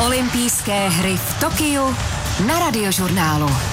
Olympijské hry v Tokiu na radiožurnálu.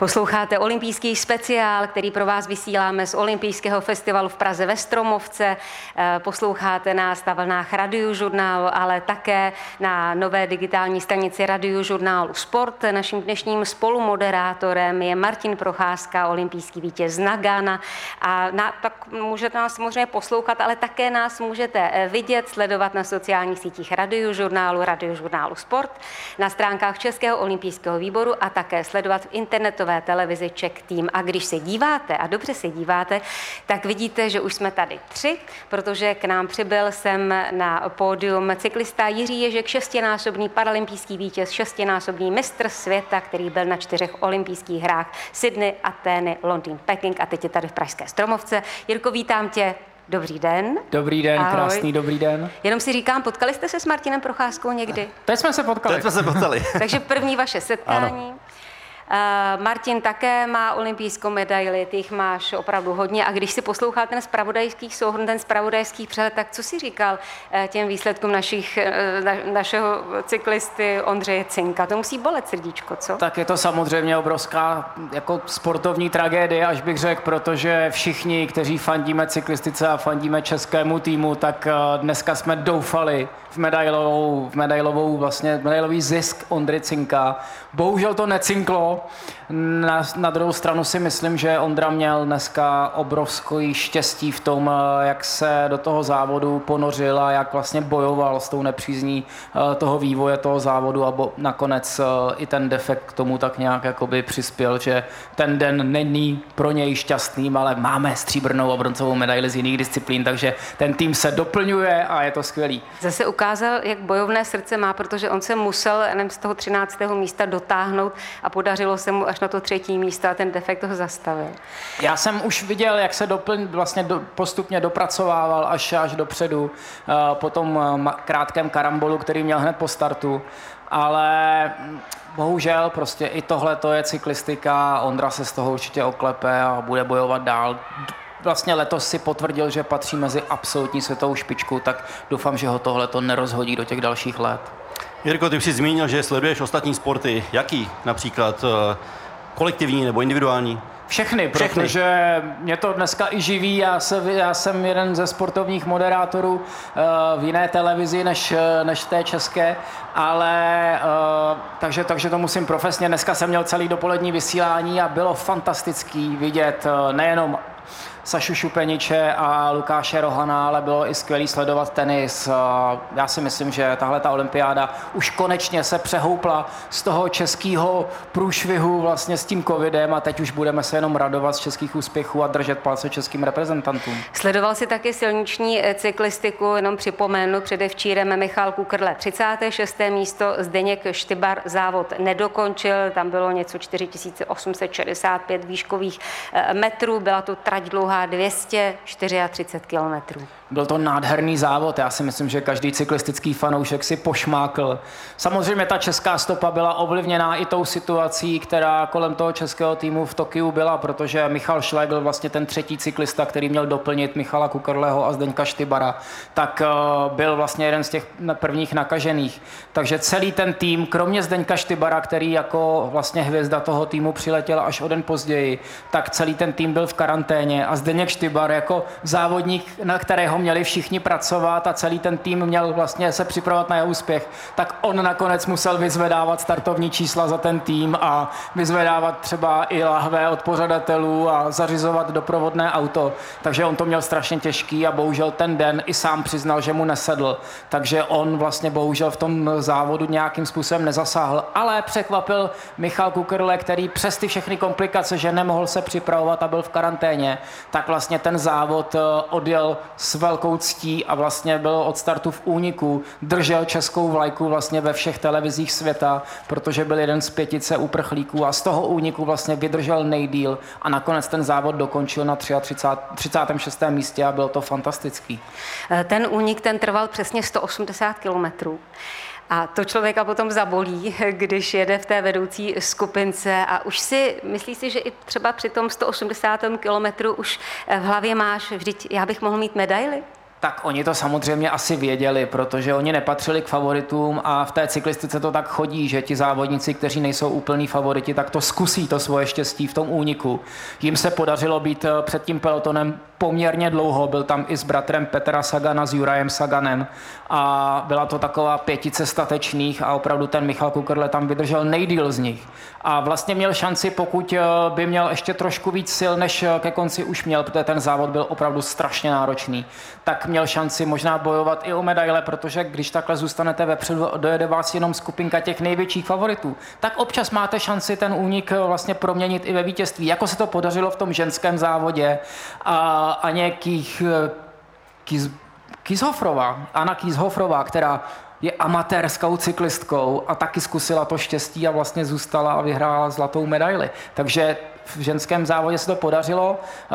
Posloucháte olympijský speciál, který pro vás vysíláme z olympijského festivalu v Praze ve Stromovce. Eh, posloucháte nás na vlnách radiožurnálu, ale také na nové digitální stanici radiožurnálu Sport. Naším dnešním spolumoderátorem je Martin Procházka, olympijský vítěz Nagana. A na, tak můžete nás samozřejmě poslouchat, ale také nás můžete eh, vidět, sledovat na sociálních sítích radiožurnálu, radiožurnálu Sport, na stránkách Českého olympijského výboru a také sledovat v internetové rozhlasové televizi Czech Team. A když se díváte, a dobře se díváte, tak vidíte, že už jsme tady tři, protože k nám přibyl jsem na pódium cyklista Jiří Ježek, šestinásobný paralympijský vítěz, šestinásobný mistr světa, který byl na čtyřech olympijských hrách Sydney, Atény, Londýn, Peking a teď je tady v Pražské Stromovce. Jirko, vítám tě Dobrý den. Dobrý den, Ahoj. krásný dobrý den. Jenom si říkám, potkali jste se s Martinem Procházkou někdy? Teď jsme se potkali. Teď jsme se potkali. Takže první vaše setkání. Ano. Eh, Martin také má olympijskou medaili, ty jich máš opravdu hodně. A když si poslouchal ten spravodajský souhrn, ten spravodajský přehled, tak co si říkal eh, těm výsledkům našich, eh, na, našeho cyklisty Ondřeje Cinka? To musí bolet srdíčko, co? Tak je to samozřejmě obrovská jako sportovní tragédie, až bych řekl, protože všichni, kteří fandíme cyklistice a fandíme českému týmu, tak dneska jsme doufali v medailovou, v medailovou vlastně medailový zisk Ondry Cinka. Bohužel to necinklo, na, na druhou stranu si myslím, že Ondra měl dneska obrovský štěstí v tom, eh, jak se do toho závodu ponořil a jak vlastně bojoval s tou nepřízní eh, toho vývoje toho závodu a bo, nakonec eh, i ten defekt k tomu tak nějak jakoby přispěl, že ten den není pro něj šťastným, ale máme stříbrnou a bronzovou medaili z jiných disciplín, takže ten tým se doplňuje a je to skvělý. Zase ukázal, jak bojovné srdce má, protože on se musel z toho 13. místa dotáhnout a podařilo podařilo se mu až na to třetí místo a ten defekt ho zastavil. Já jsem už viděl, jak se doplň, vlastně do, postupně dopracovával až, až dopředu uh, po tom uh, krátkém karambolu, který měl hned po startu, ale bohužel prostě i tohle to je cyklistika, Ondra se z toho určitě oklepe a bude bojovat dál vlastně letos si potvrdil, že patří mezi absolutní světovou špičku, tak doufám, že ho tohle to nerozhodí do těch dalších let. Jirko, ty jsi zmínil, že sleduješ ostatní sporty. Jaký? Například eh, kolektivní nebo individuální? Všechny, Všechny, protože mě to dneska i živí. Já, se, já jsem jeden ze sportovních moderátorů uh, v jiné televizi než, eh, než té české, ale uh, takže, takže to musím profesně. Dneska jsem měl celý dopolední vysílání a bylo fantastický vidět uh, nejenom Sašu Šupeniče a Lukáše Rohana, ale bylo i skvělý sledovat tenis. Já si myslím, že tahle ta olympiáda už konečně se přehoupla z toho českého průšvihu vlastně s tím covidem a teď už budeme se jenom radovat z českých úspěchů a držet palce českým reprezentantům. Sledoval si taky silniční eh, cyklistiku, jenom připomenu, předevčírem Michal Kukrle 36. místo, Zdeněk Štybar závod nedokončil, tam bylo něco 4865 výškových eh, metrů, byla to trať dlouhá 234 kilometrů. Byl to nádherný závod. Já si myslím, že každý cyklistický fanoušek si pošmákl. Samozřejmě ta česká stopa byla ovlivněná i tou situací, která kolem toho českého týmu v Tokiu byla, protože Michal Schlegel, vlastně ten třetí cyklista, který měl doplnit Michala Kukrleho a Zdeňka Štybara, tak uh, byl vlastně jeden z těch prvních nakažených. Takže celý ten tým, kromě Zdeňka Štybara, který jako vlastně hvězda toho týmu přiletěl až o den později, tak celý ten tým byl v karanténě a Zdeněk Štybar jako závodník, na kterého měli všichni pracovat a celý ten tým měl vlastně se připravovat na jeho úspěch, tak on nakonec musel vyzvedávat startovní čísla za ten tým a vyzvedávat třeba i lahve od pořadatelů a zařizovat doprovodné auto. Takže on to měl strašně těžký a bohužel ten den i sám přiznal, že mu nesedl. Takže on vlastně bohužel v tom závodu nějakým způsobem nezasáhl. Ale překvapil Michal Kukrle, který přes ty všechny komplikace, že nemohl se připravovat a byl v karanténě, tak vlastně ten závod eh, odjel s velkou ctí a vlastně byl od startu v úniku, držel českou vlajku vlastně ve všech televizích světa, protože byl jeden z pětice uprchlíků a z toho úniku vlastně vydržel nejdíl a nakonec ten závod dokončil na 33, 36. místě a byl to fantastický. Eh, ten únik ten trval přesně 180 kilometrů. A to člověka potom zabolí, když jede v té vedoucí skupince a už si, myslí si, že i třeba při tom 180 kilometru už v hlavě máš, vždyť já bych mohl mít medaily? Tak oni to samozřejmě asi věděli, protože oni nepatřili k favoritům a v té cyklistice to tak chodí, že ti závodníci, kteří nejsou úplní favoriti, tak to zkusí to svoje štěstí v tom úniku. Jim se podařilo být eh, před tím pelotonem poměrně dlouho, byl tam i s bratrem Petra Sagana, s Jurajem Saganem. A byla to taková pětice statečných a opravdu ten Michal Kukrle tam vydržel nejdíl z nich. A vlastně měl šanci, pokud eh, by měl ještě trošku víc sil, než eh, ke konci už měl, protože ten závod byl opravdu strašně náročný, tak měl šanci možná bojovat i o medaile, protože když takhle zůstanete vepředu, dojede vás jenom skupinka těch největších favoritů, tak občas máte šanci ten únik eh, vlastně proměnit i ve vítězství, jako se to podařilo v tom ženském závodě. A, a nějakých Kiz, Kizhofrova, Anna Kizhofrova, která je amatérskou cyklistkou a taky zkusila to štěstí a vlastně zůstala a vyhrála zlatou medaili. Takže v ženském závodě se to podařilo, eh,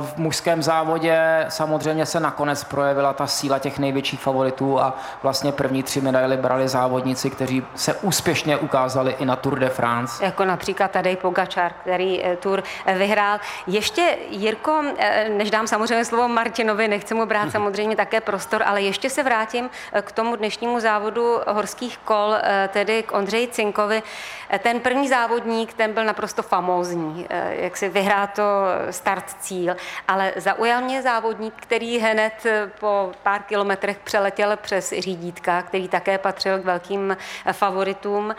v mužském závodě samozřejmě se nakonec projevila ta síla těch největších favoritů a vlastně první tři medaily brali závodníci, kteří se úspěšně ukázali i na Tour de France. Jako například Tadej Pogačar, který eh, Tour eh, vyhrál. Ještě, Jirko, než dám samozřejmě slovo Martinovi, nechci mu brát samozřejmě také prostor, ale ještě se vrátím k tomu dnešnímu závodu horských kol, tedy k Ondřeji Cinkovi. Ten první závodník, ten byl naprosto famózní Eh, jak si vyhrát to start cíl, ale zaujal mě závodník, který hned eh, po pár kilometrech přeletěl přes řídítka, který také patřil k velkým eh, favoritům.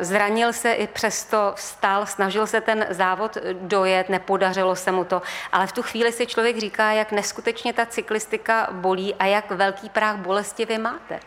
Zranil se i přesto vstal, snažil se ten závod dojet, nepodařilo se mu to, ale v tu chvíli si člověk říká, jak neskutečně ta cyklistika bolí a jak velký práh bolesti vy máte.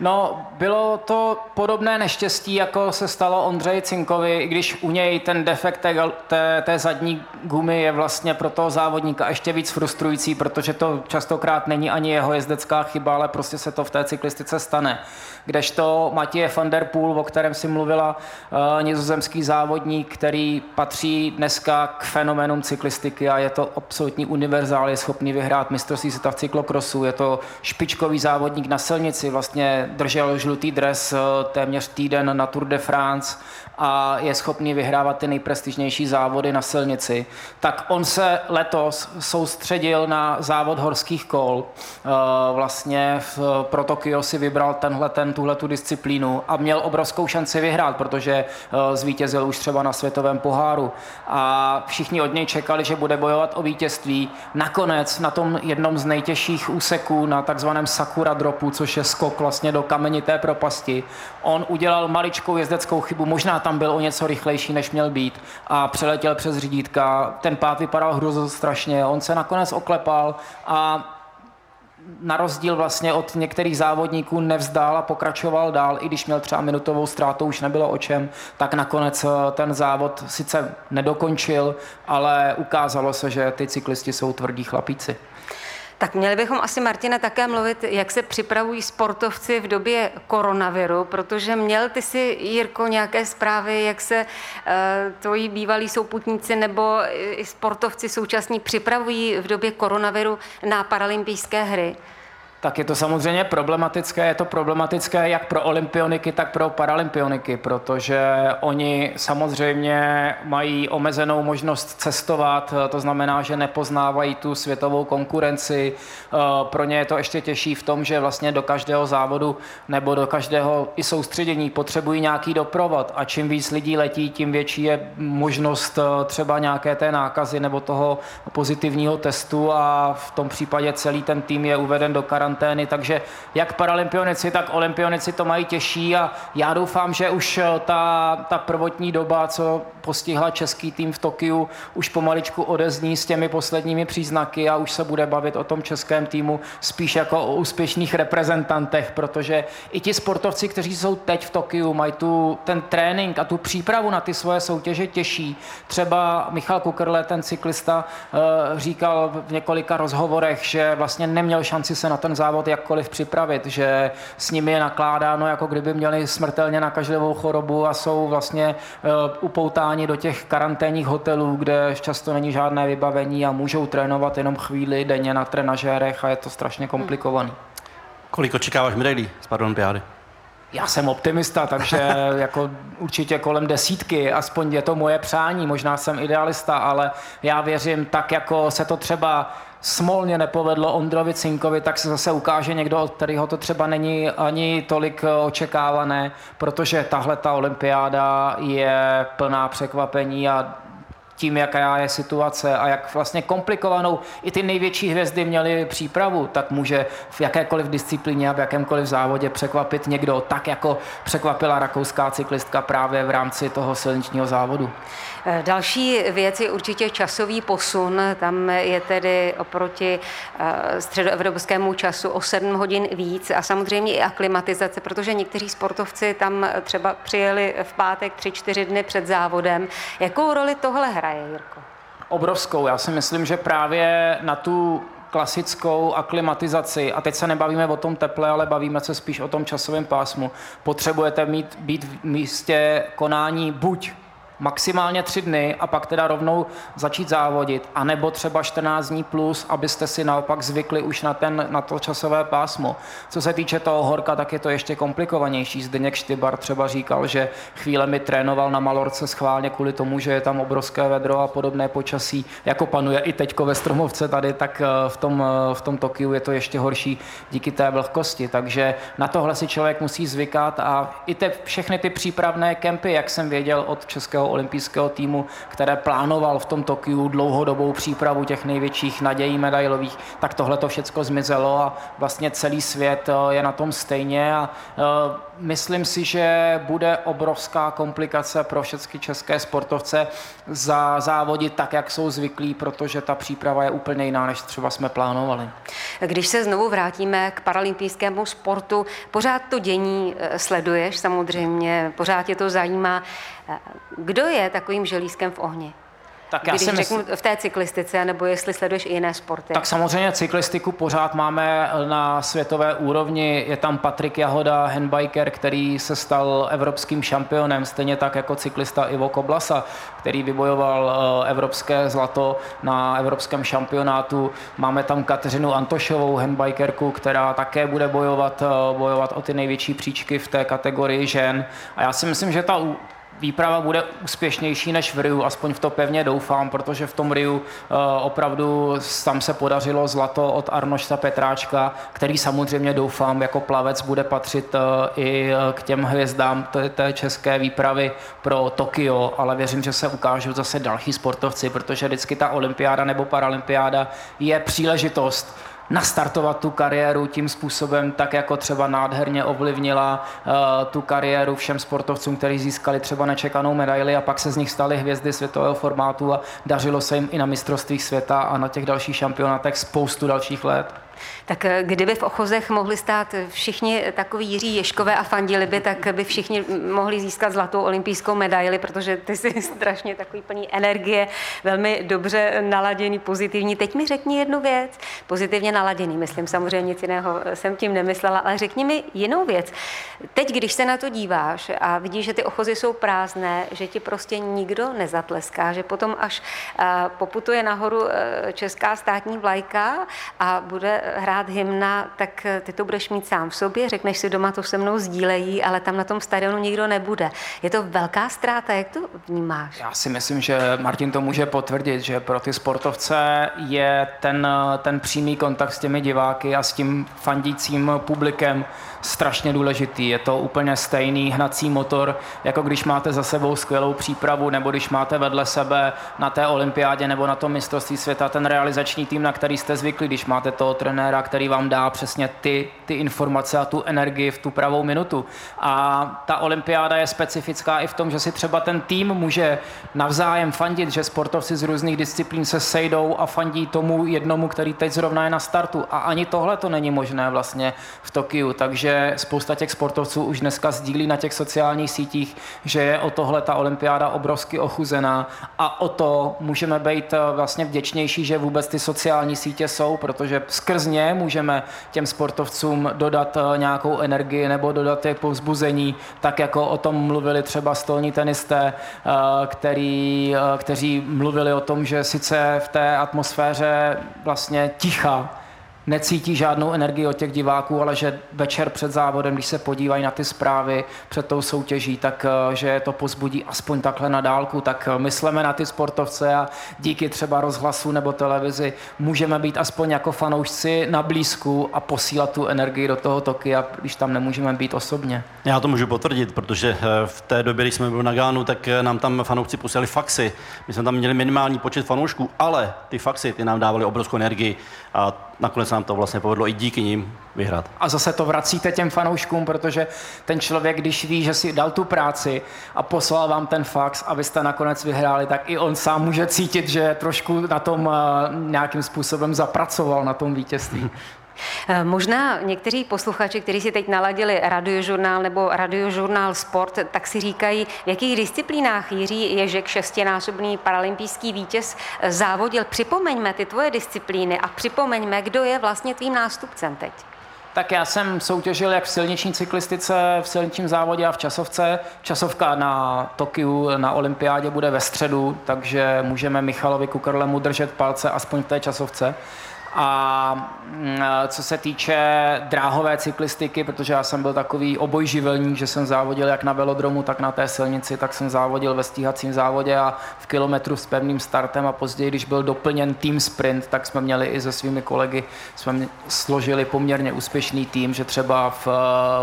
No, bylo to podobné neštěstí, jako se stalo Ondřeji Cinkovi, i když u něj ten defekt té, té, té zadní gumy je vlastně pro toho závodníka ještě víc frustrující, protože to častokrát není ani jeho jezdecká chyba, ale prostě se to v té cyklistice stane. Kdežto Matěje van der Poel, o kterém si mluvila, uh, nizozemský závodník, který patří dneska k fenoménům cyklistiky a je to absolutní univerzál, je schopný vyhrát mistrovství světa v cyklokrosu, je to špičkový závodník na silnici, vlastně držel žlutý dres eh, téměř týden na Tour de France a je schopný vyhrávat ty nejprestižnější závody na silnici, tak on se letos soustředil na závod horských kol. Eh, vlastně pro Tokio si vybral tenhle, ten, tuhle tu disciplínu a měl obrovskou šanci vyhrát, protože eh, zvítězil už třeba na světovém poháru. A všichni od něj čekali, že bude bojovat o vítězství. Nakonec na tom jednom z nejtěžších úseků, na takzvaném Sakura dropu, což je skok vlastně do kamenité propasti, on udělal maličkou jezdeckou chybu, možná tam byl o něco rychlejší, než měl být a přeletěl přes řídítka. Ten pád vypadal hruzo strašně, on se nakonec oklepal a na rozdíl vlastně od některých závodníků nevzdál a pokračoval dál, i když měl třeba minutovou ztrátu, už nebylo o čem, tak nakonec eh, ten závod sice nedokončil, ale ukázalo se, že ty cyklisti jsou tvrdí chlapíci. Tak měli bychom asi, Martina, také mluvit, jak se připravují sportovci v době koronaviru, protože měl ty si, Jirko, nějaké zprávy, jak se uh, tvoji bývalí souputníci nebo i sportovci současní připravují v době koronaviru na paralympijské hry? Tak je to samozřejmě problematické. Je to problematické jak pro olympioniky, tak pro paralympioniky, protože oni samozřejmě mají omezenou možnost cestovat, to znamená, že nepoznávají tu světovou konkurenci. Eh, pro ně je to ještě těžší v tom, že vlastně do každého závodu nebo do každého i soustředění potřebují nějaký doprovod a čím víc lidí letí, tím větší je možnost eh, třeba nějaké té nákazy nebo toho pozitivního testu a v tom případě celý ten tým je uveden do karantény karantény, takže jak paralympionici, tak olympionici to mají těžší a já doufám, že už eh, ta, ta prvotní doba, co postihla český tým v Tokiu, už pomaličku odezní s těmi posledními příznaky a už se bude bavit o tom českém týmu spíš jako o úspěšných reprezentantech, protože i ti sportovci, kteří jsou teď v Tokiu, mají tu, ten trénink a tu přípravu na ty svoje soutěže těžší. Třeba Michal Kukrle, ten cyklista, eh, říkal v několika rozhovorech, že vlastně neměl šanci se na ten závod jakkoliv připravit, že s nimi je nakládáno, jako kdyby měli smrtelně nakažlivou chorobu a jsou vlastně uh, upoutáni do těch karanténních hotelů, kde často není žádné vybavení a můžou trénovat jenom chvíli denně na trenažérech a je to strašně komplikovaný. Kolik očekáváš medailí z Paralympiády? Já jsem optimista, takže jako určitě kolem desítky, aspoň je to moje přání, možná jsem idealista, ale já věřím tak, jako se to třeba smolně nepovedlo Ondrovi Cinkovi, tak se zase ukáže někdo, od kterého to třeba není ani tolik očekávané, protože tahle ta olympiáda je plná překvapení a tím, jaká je situace a jak vlastně komplikovanou i ty největší hvězdy měly přípravu, tak může v jakékoliv disciplíně a v jakémkoliv závodě překvapit někdo, tak jako překvapila rakouská cyklistka právě v rámci toho silničního závodu. Další věc je určitě časový posun. Tam je tedy oproti eh, středoevropskému času o 7 hodin víc a samozřejmě i aklimatizace, protože někteří sportovci tam třeba přijeli v pátek 3-4 dny před závodem. Jakou roli tohle hraje, Jirko? Obrovskou. Já si myslím, že právě na tu klasickou aklimatizaci, a teď se nebavíme o tom teple, ale bavíme se spíš o tom časovém pásmu, potřebujete mít, být v místě konání buď maximálně tři dny a pak teda rovnou začít závodit, anebo třeba 14 dní plus, abyste si naopak zvykli už na, ten, na to časové pásmo. Co se týče toho horka, tak je to ještě komplikovanější. Zdeněk Štybar třeba říkal, že chvíle mi trénoval na Malorce schválně kvůli tomu, že je tam obrovské vedro a podobné počasí, jako panuje i teďko ve Stromovce tady, tak eh, v tom, eh, v tom Tokiu je to ještě horší díky té vlhkosti. Takže na tohle si člověk musí zvykat a i te, všechny ty přípravné kempy, jak jsem věděl od Českého olympijského týmu, které plánoval v tom Tokiu dlouhodobou přípravu těch největších nadějí medailových, tak tohle to všechno zmizelo a vlastně celý svět eh, je na tom stejně a eh, myslím si, že bude obrovská komplikace pro všechny české sportovce za závodit tak, jak jsou zvyklí, protože ta příprava je úplně jiná, než třeba jsme plánovali. Když se znovu vrátíme k paralympijskému sportu, pořád to dění eh, sleduješ samozřejmě, pořád tě to zajímá. Kdo je takovým želízkem v ohni? Tak já Když si řeknu v té cyklistice, nebo jestli sleduješ i jiné sporty. Tak samozřejmě cyklistiku pořád máme na světové úrovni. Je tam Patrik Jahoda, handbiker, který se stal evropským šampionem, stejně tak jako cyklista Ivo Koblasa, který vybojoval eh, evropské zlato na evropském šampionátu. Máme tam Kateřinu Antošovou, handbikerku, která také bude bojovat, eh, bojovat o ty největší příčky v té kategorii žen. A já si myslím, že ta výprava bude úspěšnější než v Riu, aspoň v to pevně doufám, protože v tom Riu eh, opravdu tam se podařilo zlato od Arnošta Petráčka, který samozřejmě doufám jako plavec bude patřit eh, i eh, k těm hvězdám té české výpravy pro Tokio, ale věřím, že se ukážou zase další sportovci, protože vždycky ta olympiáda nebo paralympiáda je příležitost nastartovat tu kariéru tím způsobem, tak jako třeba nádherně ovlivnila uh, tu kariéru všem sportovcům, kteří získali třeba nečekanou medaili a pak se z nich stali hvězdy světového formátu a dařilo se jim i na mistrovstvích světa a na těch dalších šampionátech spoustu dalších let. Tak eh, kdyby v Ochozech mohli stát všichni takový Jiří Ješkové a fandili by, tak by všichni mohli získat zlatou olympijskou medaili, protože ty jsi strašně takový plný energie, velmi dobře naladěný, pozitivní. Teď mi řekni jednu věc, pozitivně naladěný, myslím samozřejmě nic jiného jsem tím nemyslela, ale řekni mi jinou věc. Teď, když se na to díváš a vidíš, že ty ochozy jsou prázdné, že ti prostě nikdo nezatleská, že potom až eh, poputuje nahoru eh, česká státní vlajka a bude hrát hymna, tak ty to budeš mít sám v sobě, řekneš si doma, to se mnou sdílejí, ale tam na tom stadionu nikdo nebude. Je to velká ztráta, jak to vnímáš? Já si myslím, že Martin to může potvrdit, že pro ty sportovce je ten, ten přímý kontakt s těmi diváky a s tím fandícím publikem strašně důležitý. Je to úplně stejný hnací motor, jako když máte za sebou skvělou přípravu, nebo když máte vedle sebe na té olympiádě nebo na tom mistrovství světa ten realizační tým, na který jste zvyklí, když máte toho trenéra, který vám dá přesně ty, ty informace a tu energii v tu pravou minutu. A ta olympiáda je specifická i v tom, že si třeba ten tým může navzájem fandit, že sportovci z různých disciplín se sejdou a fandí tomu jednomu, který teď zrovna je na startu. A ani tohle to není možné vlastně v Tokiu. Takže spousta těch sportovců už dneska sdílí na těch sociálních sítích, že je o tohle ta olympiáda obrovsky ochuzená a o to můžeme být eh, vlastně vděčnější, že vůbec ty sociální sítě jsou, protože skrz ně můžeme těm sportovcům dodat eh, nějakou energii nebo dodat je povzbuzení, tak jako o tom mluvili třeba stolní tenisté, eh, který, kteří mluvili o tom, že sice v té atmosféře vlastně ticha necítí žádnou energii od těch diváků, ale že večer před závodem, když se podívají na ty zprávy před tou soutěží, tak eh, že to pozbudí aspoň takhle na dálku, tak eh, myslíme na ty sportovce a díky třeba rozhlasu nebo televizi můžeme být aspoň jako fanoušci na blízku a posílat tu energii do toho Tokia, když tam nemůžeme být osobně. Já to můžu potvrdit, protože eh, v té době, když jsme byli na Gánu, tak nám tam fanoušci posílali faxy. My jsme tam měli minimální počet fanoušků, ale ty faxy ty nám dávali obrovskou energii a nakonec nám to vlastně povedlo i díky nim vyhrát. A zase to vracíte těm fanouškům, protože ten člověk, když ví, že si dal tu práci a poslal vám ten fax, abyste nakonec vyhráli, tak i on sám může cítit, že trošku na tom eh, nějakým způsobem zapracoval na tom vítězství. Eh, možná někteří posluchači, kteří si teď naladili radiožurnál nebo radiožurnál Sport, tak si říkají, v jakých disciplínách Jiří Ježek, šestinásobný paralympijský vítěz, eh, závodil. Připomeňme ty tvoje disciplíny a připomeňme, kdo je vlastně tvým nástupcem teď. Tak já jsem soutěžil jak v silniční cyklistice, v silničním závodě a v časovce. Časovka na Tokiu na olympiádě bude ve středu, takže můžeme Michalovi Kukrlemu držet palce aspoň v té časovce. A mm, co se týče dráhové cyklistiky, protože já jsem byl takový obojživelník, že jsem závodil jak na velodromu, tak na té silnici, tak jsem závodil ve stíhacím závodě a v kilometru s pevným startem a později, když byl doplněn tým sprint, tak jsme měli i se svými kolegy, jsme složili poměrně úspěšný tým, že třeba v,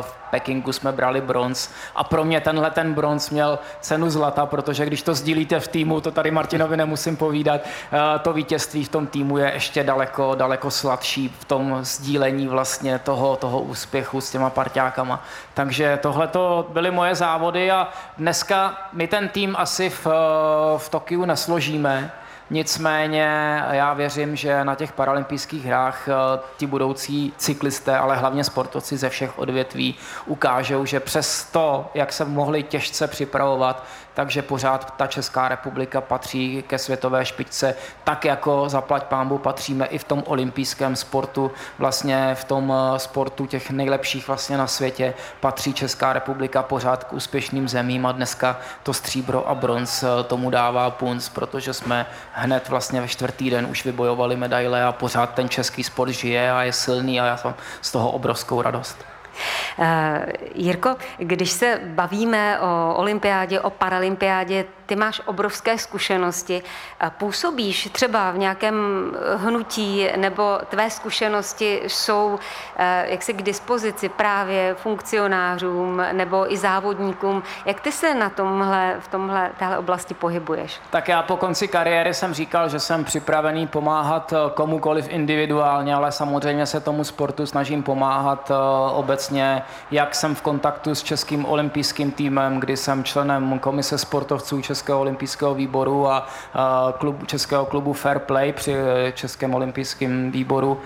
v Pekingu jsme brali bronz. A pro mě tenhle ten bronz měl cenu zlata, protože když to sdílíte v týmu, to tady Martinovi nemusím povídat, eh, to vítězství v tom týmu je ještě daleko, daleko sladší v tom sdílení vlastně toho, toho úspěchu s těma parťákama. Takže tohle to byly moje závody a dneska my ten tým asi v, eh, v Tokiu nesložíme, Nicméně já věřím, že na těch paralympijských hrách eh, ti budoucí cyklisté, ale hlavně sportovci ze všech odvětví ukážou, že přes to, jak se mohli těžce připravovat, takže pořád ta Česká republika patří ke světové špičce, tak jako zaplať pámbu patříme i v tom olympijském sportu, vlastně v tom eh, sportu těch nejlepších vlastně na světě patří Česká republika pořád k úspěšným zemím a dneska to stříbro a bronz eh, tomu dává punc, protože jsme hned vlastně ve čtvrtý den už vybojovali medaile a pořád ten český sport žije a je silný a já mám z toho obrovskou radost. Uh, Jirko, když se bavíme o olympiádě, o paralympiádě, ty máš obrovské zkušenosti. Působíš třeba v nějakém hnutí nebo tvé zkušenosti jsou eh, jak se k dispozici právě funkcionářům nebo i závodníkům. Jak ty se na tomhle, v tomhle téhle oblasti pohybuješ? Tak já po konci kariéry jsem říkal, že jsem připravený pomáhat eh, komukoliv individuálně, ale samozřejmě se tomu sportu snažím pomáhat eh, obecně, jak jsem v kontaktu s Českým olympijským týmem, kdy jsem členem komise sportovců Českého olympijského výboru a klub, Českého klubu Fair Play při Českém olympijském výboru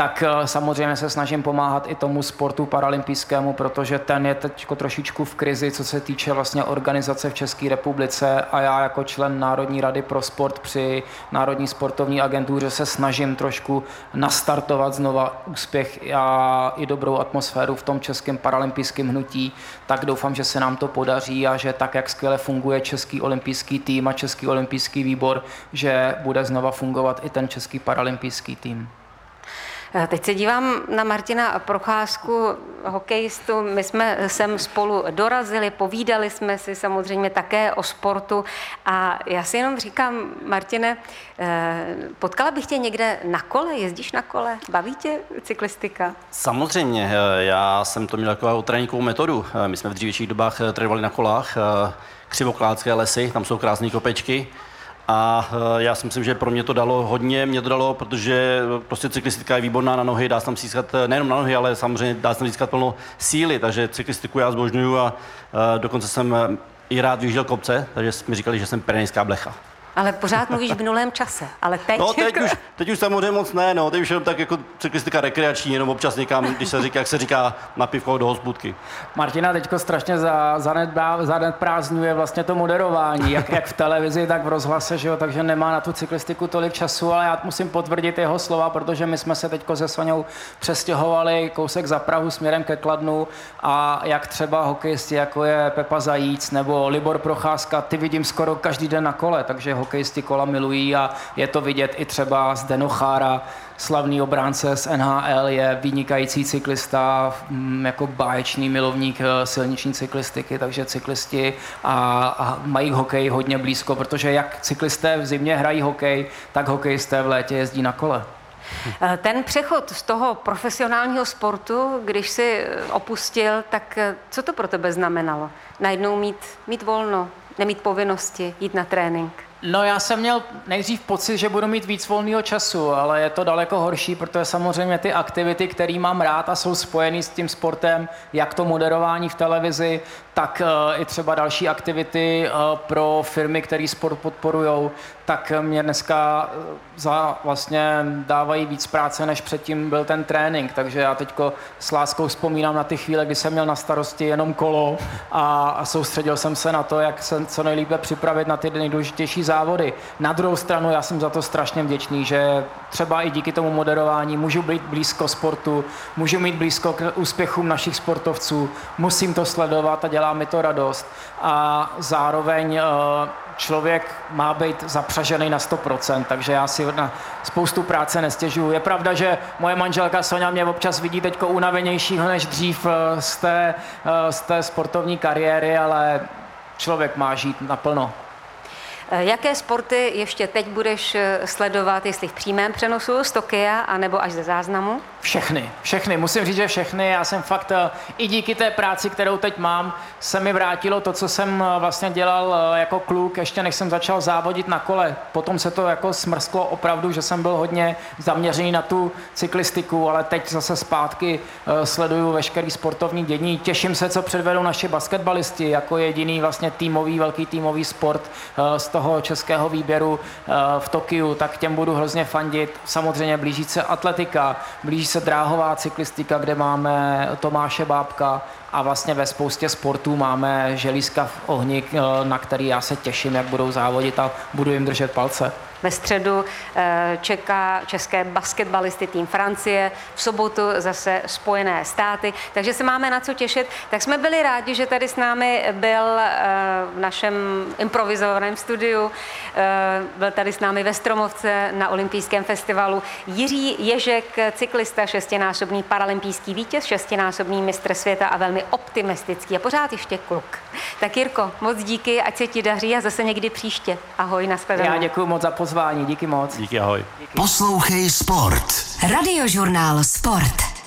tak eh, samozřejmě se snažím pomáhat i tomu sportu paralympijskému, protože ten je teď trošičku v krizi, co se týče vlastně organizace v České republice a já jako člen Národní rady pro sport při Národní sportovní agentuře se snažím trošku nastartovat znova úspěch a i dobrou atmosféru v tom českém paralympijském hnutí, tak doufám, že se nám to podaří a že tak, jak skvěle funguje Český olympijský tým a Český olympijský výbor, že bude znova fungovat i ten Český paralympijský tým. Eh, teď se dívám na Martina Procházku, hokejistu. My jsme sem spolu dorazili, povídali jsme si samozřejmě také o sportu a já si jenom říkám, Martine, eh, potkala bych tě někde na kole? Jezdíš na kole? Baví tě cyklistika? Samozřejmě, eh, já jsem to měl takovou tréninkovou metodu. My jsme v dřívějších dobách trénovali na kolách, křivokládské lesy, tam jsou krásné kopečky. A eh, já si myslím, že pro mě to dalo hodně, mě to dalo, protože prostě cyklistika je výborná na nohy, dá se tam získat, eh, nejenom na nohy, ale samozřejmě dá se tam získat plno síly, takže cyklistiku já zbožňuju a eh, dokonce jsem i rád vyjížděl kopce, takže mi říkali, že jsem perenejská blecha. Ale pořád mluvíš v minulém čase. Ale teď... No teď, už, teď už samozřejmě moc ne, no. Teď už jenom tak jako cyklistika rekreační, jenom občas někam, když se říká, jak se říká, na pivko do hospůdky. Martina teďko strašně za, zanedprázdňuje vlastně to moderování, jak, jak v televizi, tak v rozhlase, že jo, takže nemá na tu cyklistiku tolik času, ale já musím potvrdit jeho slova, protože my jsme se teďko se Soňou přestěhovali kousek za Prahu směrem ke Kladnu a jak třeba hokejisti, jako je Pepa Zajíc nebo Libor Procházka, ty vidím skoro každý den na kole, takže hokejisti kola milují a je to vidět i třeba z Denochára, slavný obránce z NHL, je vynikající cyklista, mm, jako báječný milovník eh, silniční cyklistiky, takže cyklisti a, a mají hokej hodně blízko, protože jak cyklisté v zimě hrají hokej, tak hokejisté v létě jezdí na kole. Eh, ten přechod z toho profesionálního sportu, když si opustil, tak co to pro tebe znamenalo? Najednou mít, mít volno, nemít povinnosti, jít na trénink? No já jsem měl nejdřív pocit, že budu mít víc volného času, ale je to daleko horší, protože samozřejmě ty aktivity, které mám rád a jsou spojené s tím sportem, jak to moderování v televizi, tak uh, i třeba další aktivity uh, pro firmy, které sport podporují, tak mě dneska eh, za vlastně dávají víc práce, než předtím byl ten trénink. Takže já teďko s láskou vzpomínám na ty chvíle, kdy jsem měl na starosti jenom kolo a, soustředil jsem se na to, jak se co nejlépe připravit na ty nejdůležitější závody. Na druhou stranu já jsem za to strašně vděčný, že třeba i díky tomu moderování můžu být blízko sportu, můžu mít blízko k úspěchům našich sportovců, musím to sledovat a mi to radost. A zároveň eh, člověk má být zapřažený na 100%, takže já si na spoustu práce nestěžuju. Je pravda, že moje manželka Sonja mě občas vidí teď unavenějšího než dřív eh, z té, eh, z té sportovní kariéry, ale člověk má žít naplno. Eh, jaké sporty ještě teď budeš eh, sledovat, jestli v přímém přenosu z Tokia, anebo až ze záznamu? Všechny, všechny, musím říct, že všechny. Já jsem fakt eh, i díky té práci, kterou teď mám, se mi vrátilo to, co jsem vlastně dělal jako kluk, ještě než jsem začal závodit na kole. Potom se to jako smrsklo opravdu, že jsem byl hodně zaměřený na tu cyklistiku, ale teď zase zpátky sleduju veškerý sportovní dění. Těším se, co předvedou naši basketbalisti jako jediný vlastně týmový, velký týmový sport z toho toho českého výběru eh, v Tokiu, tak těm budu hrozně fandit. Samozřejmě blíží se atletika, blíží se dráhová cyklistika, kde máme Tomáše Bábka a vlastně ve spoustě sportů máme želízka v ohni, eh, na který já se těším, jak budou závodit a budu jim držet palce. Ve středu eh, čeká české basketbalisty tým Francie, v sobotu zase Spojené státy, takže se máme na co těšit. Tak jsme byli rádi, že tady s námi byl eh, v našem improvizovaném studiu, eh, byl tady s námi ve Stromovce na olympijském festivalu Jiří Ježek, cyklista, šestinásobný paralympijský vítěz, šestinásobný mistr světa a velmi optimistický a pořád ještě kluk. Tak Jirko, moc díky, ať se ti daří a zase někdy příště. Ahoj, nashledanou. Já děkuji moc za pozvání pozvání. Díky moc. Díky, ahoj. Poslouchej Sport. Radiožurnál Sport.